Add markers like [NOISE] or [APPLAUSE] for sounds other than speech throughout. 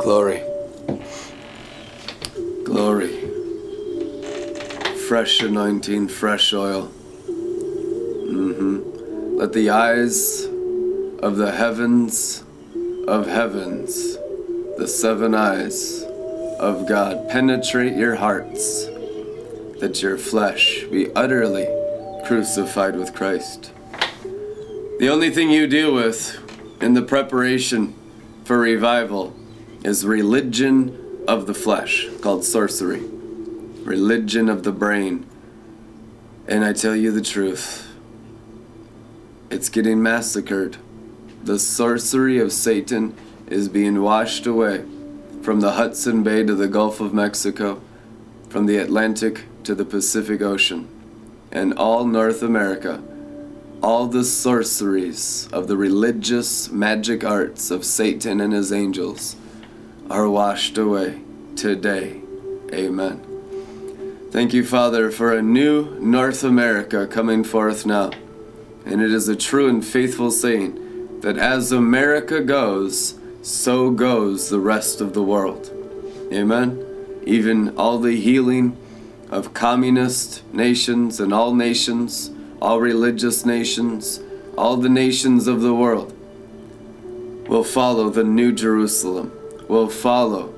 Glory. Glory. Fresh anointing, fresh oil. Mm-hmm. Let the eyes of the heavens of heavens, the seven eyes of God, penetrate your hearts, that your flesh be utterly crucified with Christ. The only thing you deal with in the preparation for revival is religion of the flesh, called sorcery, religion of the brain. And I tell you the truth, it's getting massacred. The sorcery of Satan is being washed away from the Hudson Bay to the Gulf of Mexico, from the Atlantic to the Pacific Ocean, and all North America. All the sorceries of the religious magic arts of Satan and his angels are washed away today. Amen. Thank you, Father, for a new North America coming forth now. And it is a true and faithful saying that as America goes, so goes the rest of the world. Amen. Even all the healing of communist nations and all nations, all religious nations, all the nations of the world will follow the New Jerusalem, will follow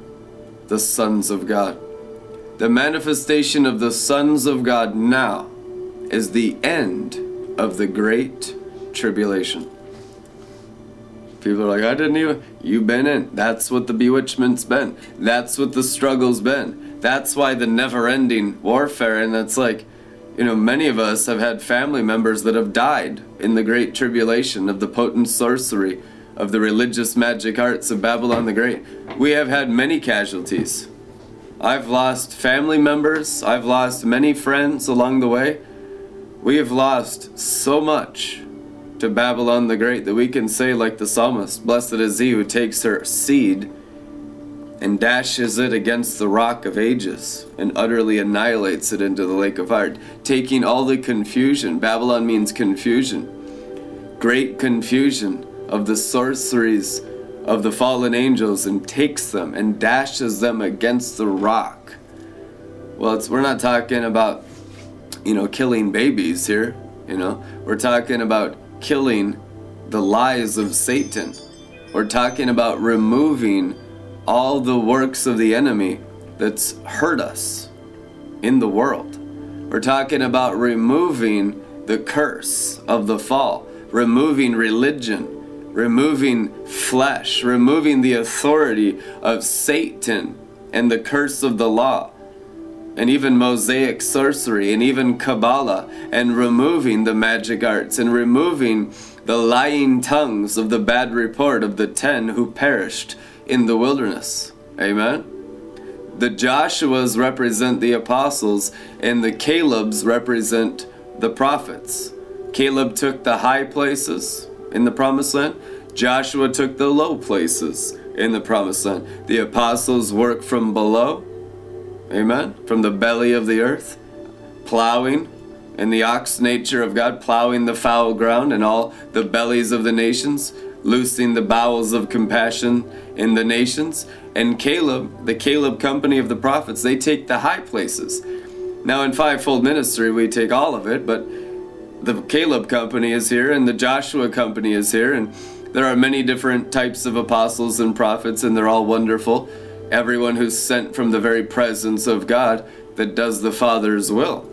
the sons of God. The manifestation of the sons of God now is the end of the great tribulation. People are like, I didn't even. You've been in. That's what the bewitchment's been. That's what the struggle's been. That's why the never ending warfare. And it's like, you know, many of us have had family members that have died in the great tribulation of the potent sorcery of the religious magic arts of Babylon the Great. We have had many casualties. I've lost family members, I've lost many friends along the way. We have lost so much to Babylon the Great that we can say, like the psalmist, Blessed is he who takes her seed and dashes it against the rock of ages and utterly annihilates it into the lake of fire, taking all the confusion. Babylon means confusion. Great confusion of the sorceries of the fallen angels and takes them and dashes them against the rock. Well, it's, we're not talking about, you know, killing babies here, you know. We're talking about killing the lies of Satan. We're talking about removing all the works of the enemy that's hurt us in the world. We're talking about removing the curse of the fall, removing religion, removing flesh, removing the authority of Satan and the curse of the law, and even Mosaic sorcery, and even Kabbalah, and removing the magic arts, and removing the lying tongues of the bad report of the ten who perished in the wilderness. Amen. The Joshuas represent the apostles, and the Calebs represent the prophets. Caleb took the high places, in the promised land. Joshua took the low places in the promised land. The apostles work from below, amen, from the belly of the earth, plowing in the ox nature of God, plowing the foul ground and all the bellies of the nations, loosing the bowels of compassion in the nations. And Caleb, the Caleb company of the prophets, they take the high places. Now, in fivefold ministry, we take all of it, but the Caleb company is here and the Joshua company is here, and there are many different types of apostles and prophets, and they're all wonderful. Everyone who's sent from the very presence of God that does the Father's will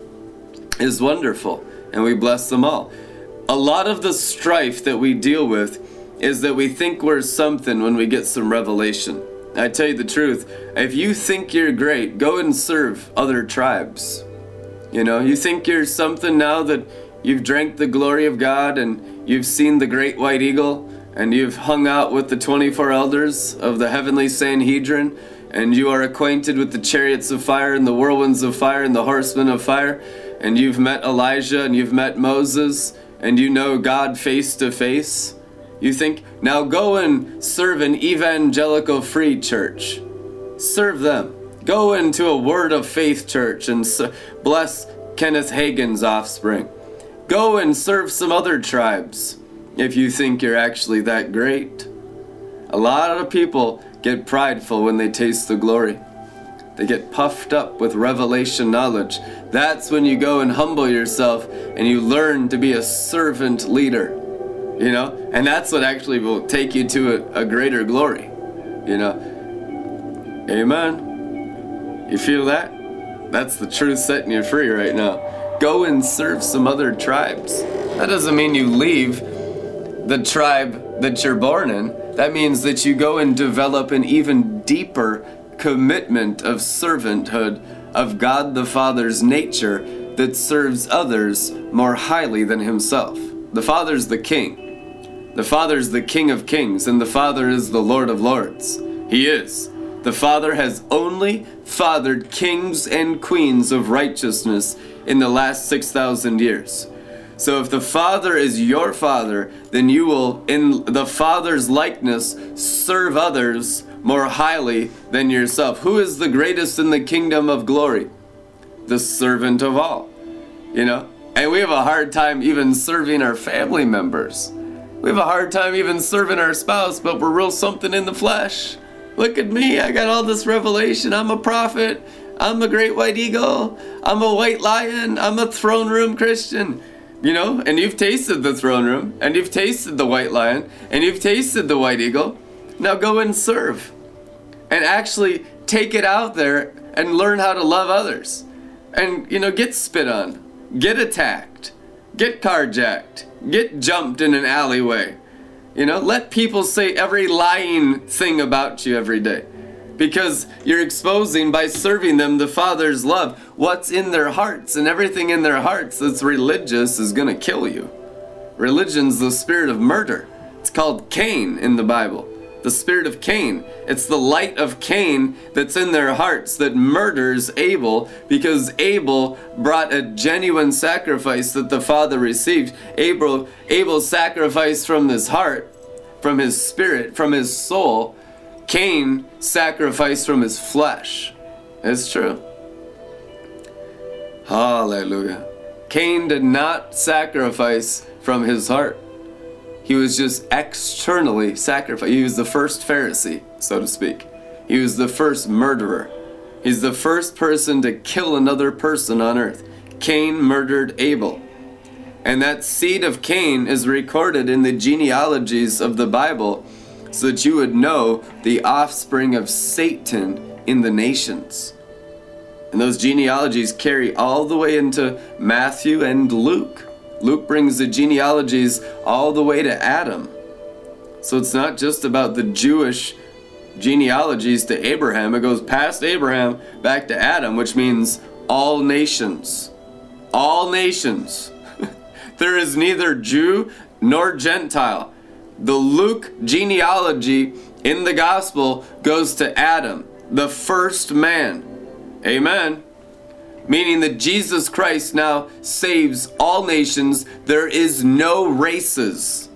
is wonderful, and we bless them all. A lot of the strife that we deal with is that we think we're something when we get some revelation. I tell you the truth, if you think you're great, go and serve other tribes. You know, you think you're something now that you've drank the glory of God and you've seen the great white eagle and you've hung out with the 24 elders of the heavenly Sanhedrin and you are acquainted with the chariots of fire and the whirlwinds of fire and the horsemen of fire and you've met Elijah and you've met Moses and you know God face to face. You think, now go and serve an evangelical free church. Serve them. Go into a word of faith church and bless Kenneth Hagin's offspring. Go and serve some other tribes if you think you're actually that great. A lot of people get prideful when they taste the glory. They get puffed up with revelation knowledge. That's when you go and humble yourself and you learn to be a servant leader. You know? And that's what actually will take you to a, a greater glory. You know? Amen. You feel that? That's the truth setting you free right now. Go and serve some other tribes. That doesn't mean you leave the tribe that you're born in. That means that you go and develop an even deeper commitment of servanthood of God the Father's nature that serves others more highly than himself. The Father's the King. The Father's the King of Kings, and the Father is the Lord of Lords. He is. The Father has only fathered kings and queens of righteousness in the last 6,000 years. So if the Father is your Father, then you will, in the Father's likeness, serve others more highly than yourself. Who is the greatest in the kingdom of glory? The servant of all. You know? And we have a hard time even serving our family members. We have a hard time even serving our spouse, but we're real something in the flesh. Look at me, I got all this revelation. I'm a prophet. I'm a great white eagle. I'm a white lion. I'm a throne room Christian. You know, and you've tasted the throne room, and you've tasted the white lion, and you've tasted the white eagle. Now go and serve and actually take it out there and learn how to love others. And, you know, get spit on, get attacked, get carjacked, get jumped in an alleyway. You know, let people say every lying thing about you every day. Because you're exposing by serving them the Father's love, what's in their hearts, and everything in their hearts that's religious is gonna kill you. Religion's the spirit of murder. It's called Cain in the Bible the spirit of Cain. It's the light of Cain that's in their hearts that murders Abel because Abel brought a genuine sacrifice that the Father received. Abel, Abel sacrificed from his heart, from his spirit, from his soul. Cain sacrificed from his flesh. It's true. Hallelujah. Cain did not sacrifice from his heart. He was just externally sacrificed. He was the first Pharisee, so to speak. He was the first murderer. He's the first person to kill another person on earth. Cain murdered Abel. And that seed of Cain is recorded in the genealogies of the Bible so that you would know the offspring of Satan in the nations. And those genealogies carry all the way into Matthew and Luke. Luke brings the genealogies all the way to Adam. So it's not just about the Jewish genealogies to Abraham, it goes past Abraham back to Adam, which means all nations. All nations. [LAUGHS] there is neither Jew nor Gentile. The Luke genealogy in the gospel goes to Adam, the first man. Amen meaning that Jesus Christ now saves all nations. There is no races,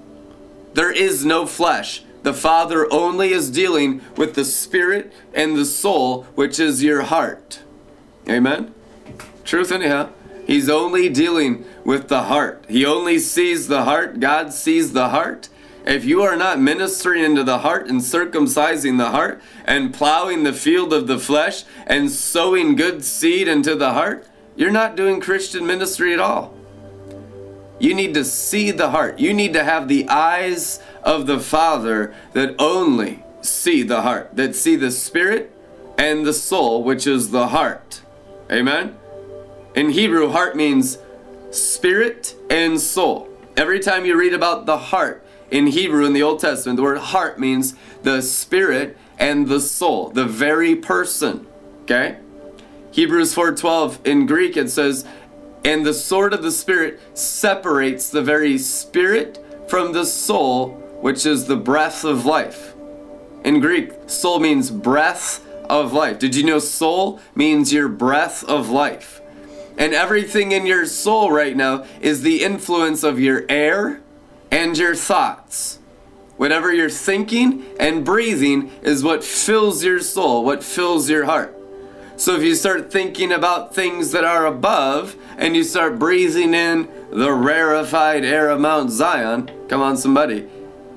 there is no flesh. The Father only is dealing with the spirit and the soul, which is your heart. Amen? Truth, anyhow. He's only dealing with the heart. He only sees the heart. God sees the heart. If you are not ministering into the heart and circumcising the heart and plowing the field of the flesh and sowing good seed into the heart, you're not doing Christian ministry at all. You need to see the heart. You need to have the eyes of the Father that only see the heart, that see the spirit and the soul, which is the heart. Amen? In Hebrew, heart means spirit and soul. Every time you read about the heart, in Hebrew in the Old Testament, the word heart means the spirit and the soul, the very person. Okay? Hebrews 4:12 in Greek it says, "And the sword of the spirit separates the very spirit from the soul, which is the breath of life." In Greek, soul means breath of life. Did you know soul means your breath of life? And everything in your soul right now is the influence of your air, and your thoughts. Whatever you're thinking and breathing is what fills your soul, what fills your heart. So if you start thinking about things that are above and you start breathing in the rarefied air of Mount Zion, come on, somebody,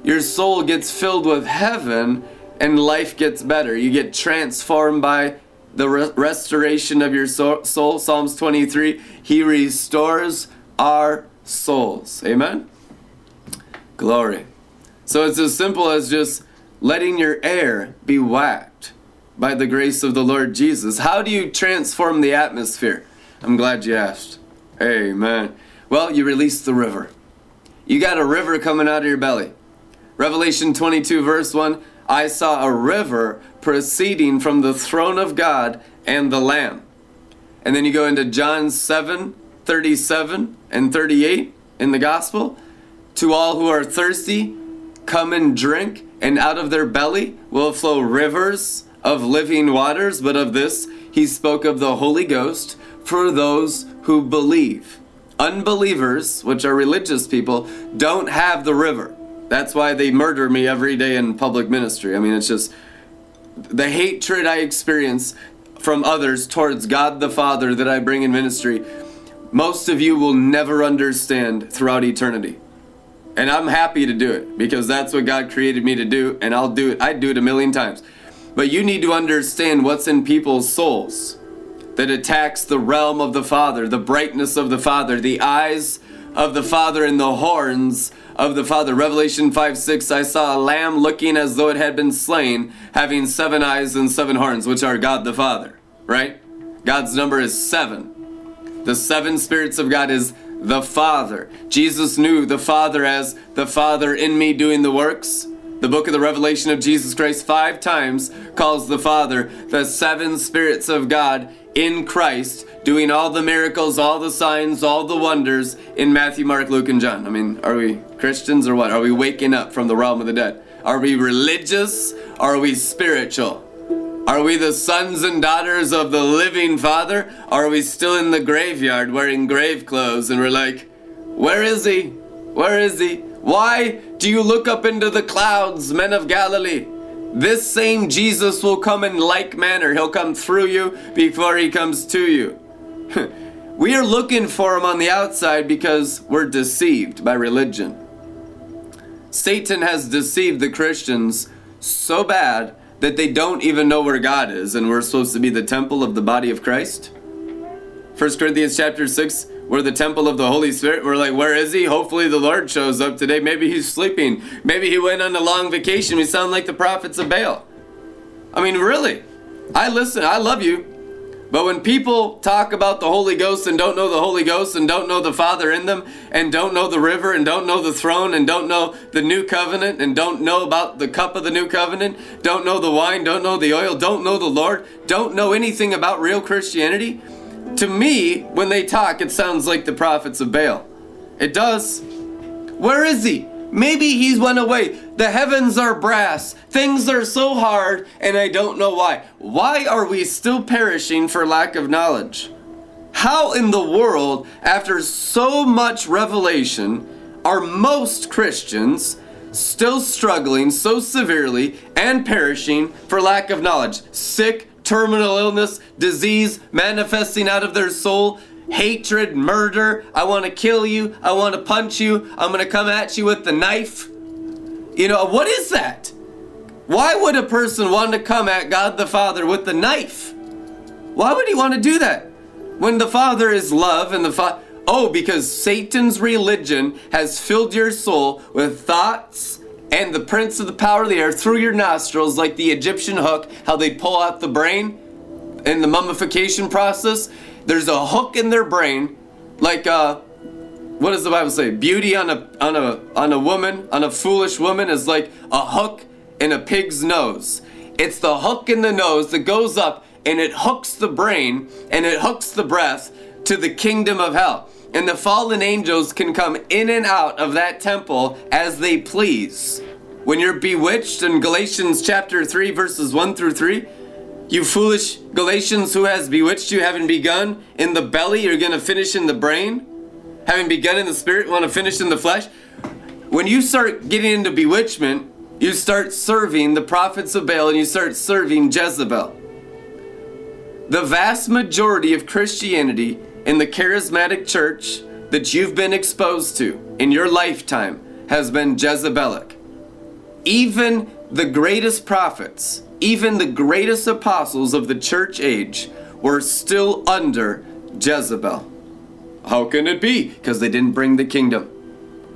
your soul gets filled with heaven and life gets better. You get transformed by the re- restoration of your so- soul. Psalms 23 He restores our souls. Amen? Glory. So it's as simple as just letting your air be whacked by the grace of the Lord Jesus. How do you transform the atmosphere? I'm glad you asked. Amen. Well, you release the river. You got a river coming out of your belly. Revelation 22, verse 1 I saw a river proceeding from the throne of God and the Lamb. And then you go into John 7, 37 and 38 in the gospel. To all who are thirsty, come and drink, and out of their belly will flow rivers of living waters. But of this he spoke of the Holy Ghost for those who believe. Unbelievers, which are religious people, don't have the river. That's why they murder me every day in public ministry. I mean, it's just the hatred I experience from others towards God the Father that I bring in ministry. Most of you will never understand throughout eternity. And I'm happy to do it because that's what God created me to do, and I'll do it. I'd do it a million times. But you need to understand what's in people's souls that attacks the realm of the Father, the brightness of the Father, the eyes of the Father, and the horns of the Father. Revelation 5 6, I saw a lamb looking as though it had been slain, having seven eyes and seven horns, which are God the Father, right? God's number is seven. The seven spirits of God is the Father. Jesus knew the Father as the Father in me doing the works. The book of the Revelation of Jesus Christ five times calls the Father the seven spirits of God in Christ, doing all the miracles, all the signs, all the wonders in Matthew, Mark, Luke, and John. I mean, are we Christians or what? Are we waking up from the realm of the dead? Are we religious? Are we spiritual? Are we the sons and daughters of the living Father? Are we still in the graveyard wearing grave clothes and we're like, where is he? Where is he? Why do you look up into the clouds, men of Galilee? This same Jesus will come in like manner. He'll come through you before he comes to you. [LAUGHS] we are looking for him on the outside because we're deceived by religion. Satan has deceived the Christians so bad that they don't even know where God is and we're supposed to be the temple of the body of Christ. 1 Corinthians chapter 6 we're the temple of the Holy Spirit. We're like, where is he? Hopefully the Lord shows up today. Maybe he's sleeping. Maybe he went on a long vacation. We sound like the prophets of Baal. I mean, really. I listen. I love you. But when people talk about the Holy Ghost and don't know the Holy Ghost and don't know the Father in them and don't know the river and don't know the throne and don't know the new covenant and don't know about the cup of the new covenant, don't know the wine, don't know the oil, don't know the Lord, don't know anything about real Christianity, to me, when they talk, it sounds like the prophets of Baal. It does. Where is he? Maybe he's went away. The heavens are brass. Things are so hard, and I don't know why. Why are we still perishing for lack of knowledge? How in the world, after so much revelation, are most Christians still struggling so severely and perishing for lack of knowledge? Sick, terminal illness, disease manifesting out of their soul, hatred, murder. I want to kill you. I want to punch you. I'm going to come at you with the knife. You know, what is that? Why would a person want to come at God the Father with the knife? Why would he want to do that? When the Father is love and the Father. Oh, because Satan's religion has filled your soul with thoughts and the prince of the power of the air through your nostrils, like the Egyptian hook, how they pull out the brain in the mummification process. There's a hook in their brain, like uh, what does the Bible say? Beauty on a on a on a woman, on a foolish woman, is like a hook in a pig's nose. It's the hook in the nose that goes up and it hooks the brain and it hooks the breath to the kingdom of hell and the fallen angels can come in and out of that temple as they please. When you're bewitched in Galatians chapter 3, verses 1 through 3, you foolish Galatians, who has bewitched you, haven't begun in the belly, you're going to finish in the brain? Having begun in the spirit, want to finish in the flesh? When you start getting into bewitchment, you start serving the prophets of Baal and you start serving Jezebel. The vast majority of Christianity in the charismatic church that you've been exposed to in your lifetime has been Jezebelic. Even the greatest prophets, even the greatest apostles of the church age, were still under Jezebel. How can it be? Because they didn't bring the kingdom.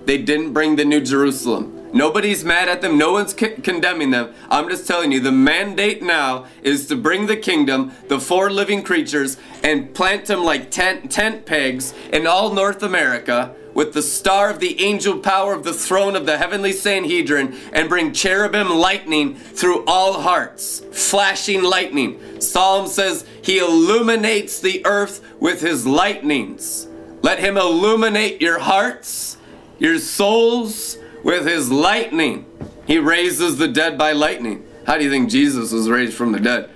They didn't bring the New Jerusalem. Nobody's mad at them. No one's c- condemning them. I'm just telling you, the mandate now is to bring the kingdom, the four living creatures, and plant them like tent, tent pegs in all North America with the star of the angel power of the throne of the heavenly Sanhedrin and bring cherubim lightning through all hearts, flashing lightning. Psalm says he illuminates the earth with his lightnings. Let him illuminate your hearts, your souls, with his lightning. He raises the dead by lightning. How do you think Jesus was raised from the dead?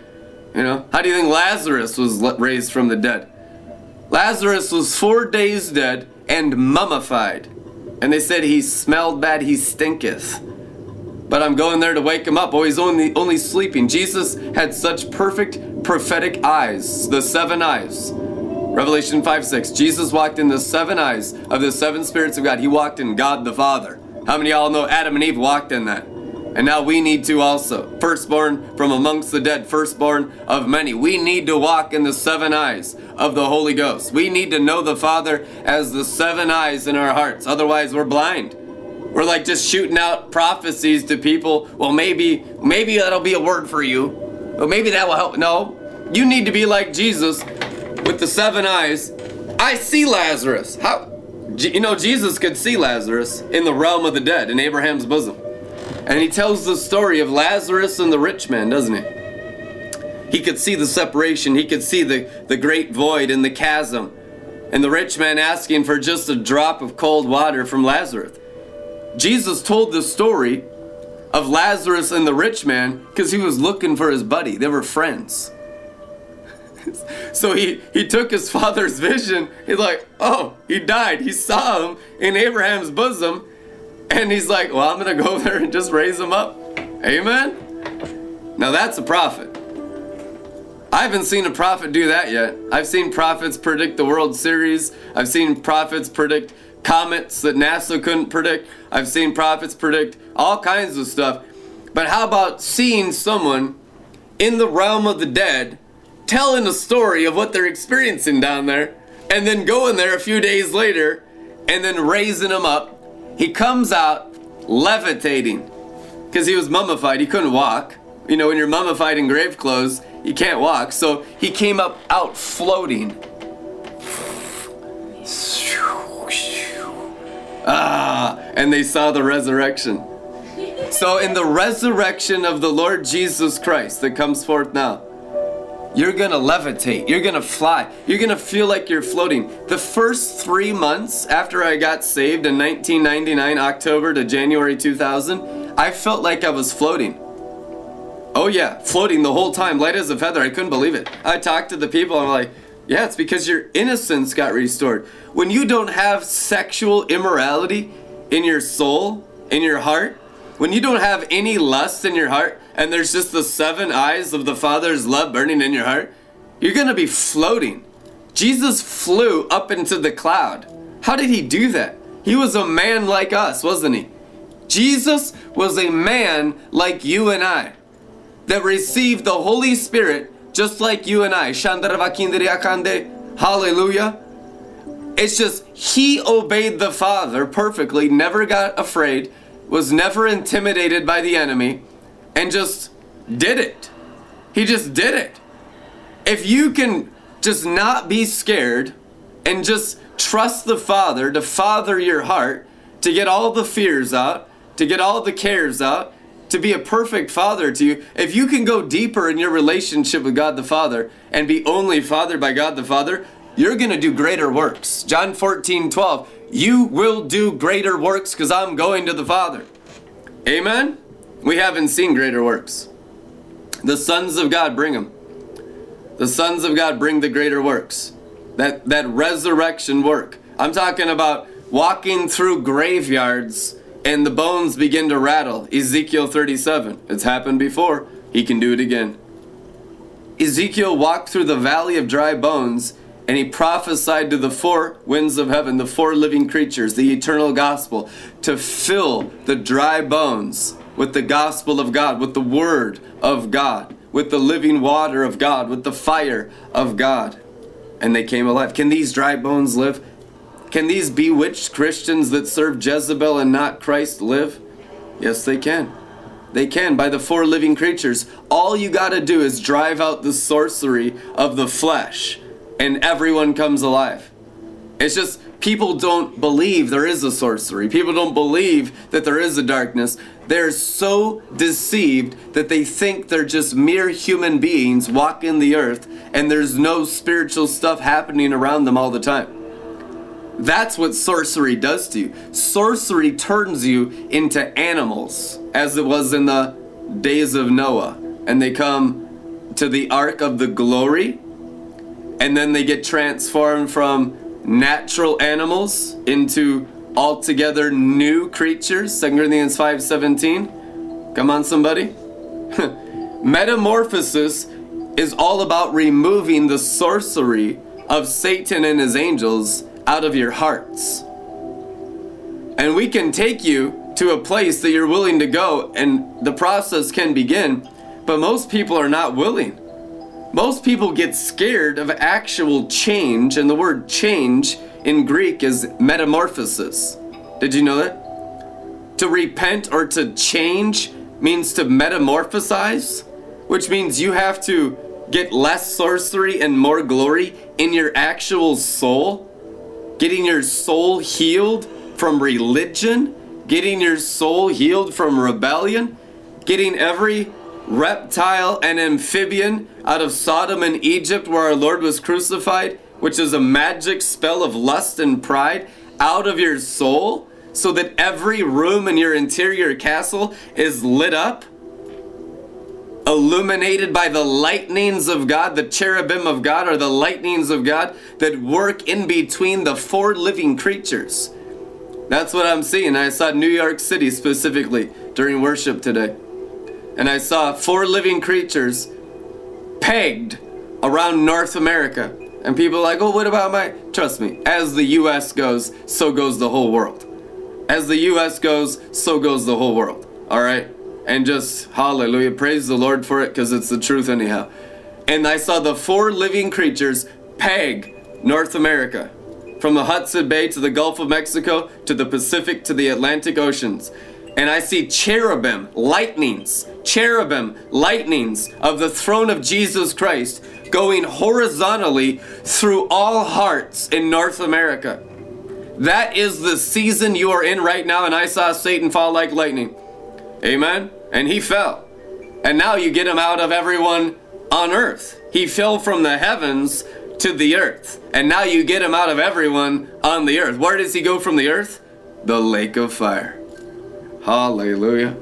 You know, how do you think Lazarus was raised from the dead? Lazarus was four days dead and mummified. And they said he smelled bad, he stinketh. But I'm going there to wake him up. Oh, he's only only sleeping. Jesus had such perfect prophetic eyes, the seven eyes. Revelation 5 6. Jesus walked in the seven eyes of the seven spirits of God. He walked in God the Father. How many y'all know Adam and Eve walked in that? And now we need to also. Firstborn from amongst the dead, firstborn of many. We need to walk in the seven eyes of the Holy Ghost. We need to know the Father as the seven eyes in our hearts. Otherwise, we're blind. We're like just shooting out prophecies to people. Well, maybe, maybe that'll be a word for you. Well, maybe that will help. No, you need to be like Jesus with the seven eyes. I see Lazarus. How? You know, Jesus could see Lazarus in the realm of the dead, in Abraham's bosom. And he tells the story of Lazarus and the rich man, doesn't he? He could see the separation, he could see the, the great void and the chasm, and the rich man asking for just a drop of cold water from Lazarus. Jesus told the story of Lazarus and the rich man because he was looking for his buddy. They were friends. [LAUGHS] so he, he took his father's vision. He's like, oh, he died. He saw him in Abraham's bosom. And he's like, well, I'm going to go [LAUGHS] there and just raise him up. Amen? Now that's a prophet. I haven't seen a prophet do that yet. I've seen prophets predict the World Series. I've seen prophets predict comets that NASA couldn't predict. I've seen prophets predict all kinds of stuff. But how about seeing someone in the realm of the dead telling a story of what they're experiencing down there, and then going there a few days later and then raising him up. He comes out levitating because he was mummified. He couldn't walk. You know, when you're mummified in grave clothes, you can't walk. So he came up out floating. Ah, and they saw the resurrection. So, in the resurrection of the Lord Jesus Christ that comes forth now, you're gonna levitate. You're gonna fly. You're gonna feel like you're floating. The first three months after I got saved in 1999, October to January 2000, I felt like I was floating. Oh, yeah, floating the whole time, light as a feather. I couldn't believe it. I talked to the people, I'm like, yeah, it's because your innocence got restored. When you don't have sexual immorality in your soul, in your heart, when you don't have any lust in your heart, and there's just the seven eyes of the Father's love burning in your heart, you're going to be floating. Jesus flew up into the cloud. How did he do that? He was a man like us, wasn't he? Jesus was a man like you and I that received the Holy Spirit just like you and I. Hallelujah. It's just he obeyed the Father perfectly, never got afraid, was never intimidated by the enemy and just did it. He just did it. If you can just not be scared and just trust the Father to father your heart, to get all the fears out, to get all the cares out, to be a perfect father to you, if you can go deeper in your relationship with God the Father and be only fathered by God the Father, you're going to do greater works. John 14, 12, you will do greater works because I'm going to the Father. Amen? We haven't seen greater works. The sons of God bring them. The sons of God bring the greater works. That that resurrection work. I'm talking about walking through graveyards and the bones begin to rattle. Ezekiel 37. It's happened before. He can do it again. Ezekiel walked through the valley of dry bones and he prophesied to the four winds of heaven, the four living creatures, the eternal gospel, to fill the dry bones with the gospel of God, with the word of God, with the living water of God, with the fire of God. And they came alive. Can these dry bones live? Can these bewitched Christians that serve Jezebel and not Christ live? Yes, they can. They can by the four living creatures. All you got to do is drive out the sorcery of the flesh, and everyone comes alive. It's just people don't believe there is a sorcery. People don't believe that there is a darkness. They're so deceived that they think they're just mere human beings walking the earth and there's no spiritual stuff happening around them all the time. That's what sorcery does to you. Sorcery turns you into animals, as it was in the days of Noah. And they come to the ark of the glory, and then they get transformed from natural animals into altogether new creatures. 2 Corinthians 5:17. Come on somebody. [LAUGHS] Metamorphosis is all about removing the sorcery of Satan and his angels out of your hearts. And we can take you to a place that you're willing to go and the process can begin, but most people are not willing. Most people get scared of actual change, and the word change in Greek is metamorphosis. Did you know that? To repent or to change means to metamorphosize, which means you have to get less sorcery and more glory in your actual soul, getting your soul healed from religion, getting your soul healed from rebellion, getting every reptile and amphibian out of Sodom and Egypt where our Lord was crucified, which is a magic spell of lust and pride, out of your soul so that every room in your interior castle is lit up, illuminated by the lightnings of God. The cherubim of God are the lightnings of God that work in between the four living creatures. That's what I'm seeing. I saw New York City specifically during worship today and I saw four living creatures pegged around North America. And people are like, oh, what about my. Trust me, as the US goes, so goes the whole world. As the US goes, so goes the whole world. All right? And just hallelujah. Praise the Lord for it because it's the truth, anyhow. And I saw the four living creatures peg North America from the Hudson Bay to the Gulf of Mexico to the Pacific to the Atlantic Oceans and I see cherubim, lightnings, cherubim, lightnings of the throne of Jesus Christ going horizontally through all hearts in North America. That is the season you are in right now, and I saw Satan fall like lightning. Amen? And he fell. And now you get him out of everyone on earth. He fell from the heavens to the earth. And now you get him out of everyone on the earth. Where does he go from the earth? The lake of fire. Hallelujah.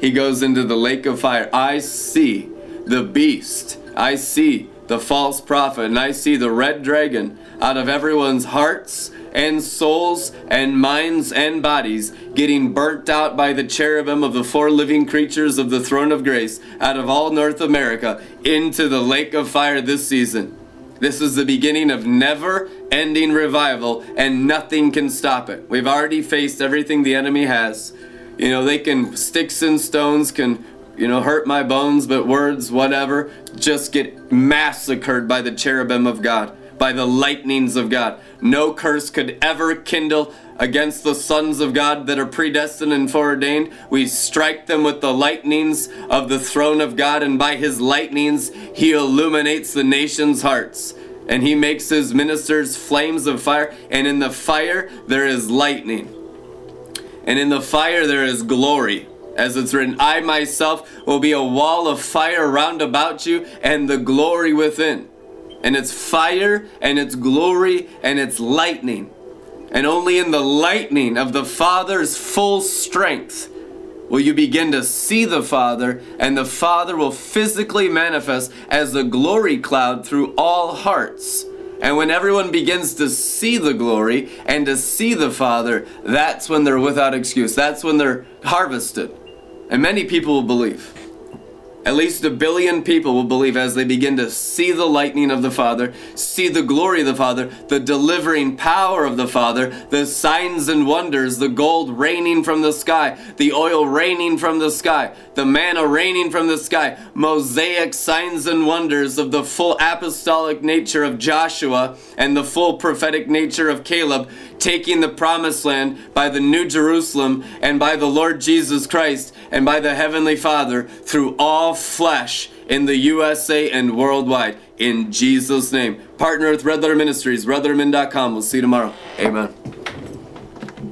He goes into the lake of fire. I see the beast. I see the false prophet. And I see the red dragon out of everyone's hearts and souls and minds and bodies getting burnt out by the cherubim of the four living creatures of the throne of grace out of all North America into the lake of fire this season. This is the beginning of never ending revival, and nothing can stop it. We've already faced everything the enemy has. You know, they can, sticks and stones can, you know, hurt my bones, but words, whatever, just get massacred by the cherubim of God, by the lightnings of God. No curse could ever kindle against the sons of God that are predestined and foreordained. We strike them with the lightnings of the throne of God, and by his lightnings, he illuminates the nation's hearts. And he makes his ministers flames of fire, and in the fire there is lightning and in the fire there is glory. As it's written, I myself will be a wall of fire round about you, and the glory within. And it's fire, and it's glory, and it's lightning. And only in the lightning of the Father's full strength will you begin to see the Father, and the Father will physically manifest as a glory cloud through all hearts. And when everyone begins to see the glory and to see the Father, that's when they're without excuse. That's when they're harvested. And many people will believe. At least a billion people will believe as they begin to see the lightning of the Father, see the glory of the Father, the delivering power of the Father, the signs and wonders, the gold raining from the sky, the oil raining from the sky, the manna raining from the sky, mosaic signs and wonders of the full apostolic nature of Joshua and the full prophetic nature of Caleb, taking the promised land by the New Jerusalem and by the Lord Jesus Christ and by the Heavenly Father through all flesh in the USA and worldwide. In Jesus' name. Partner with Red Letter Ministries, redlettermin.com. We'll see you tomorrow. Amen.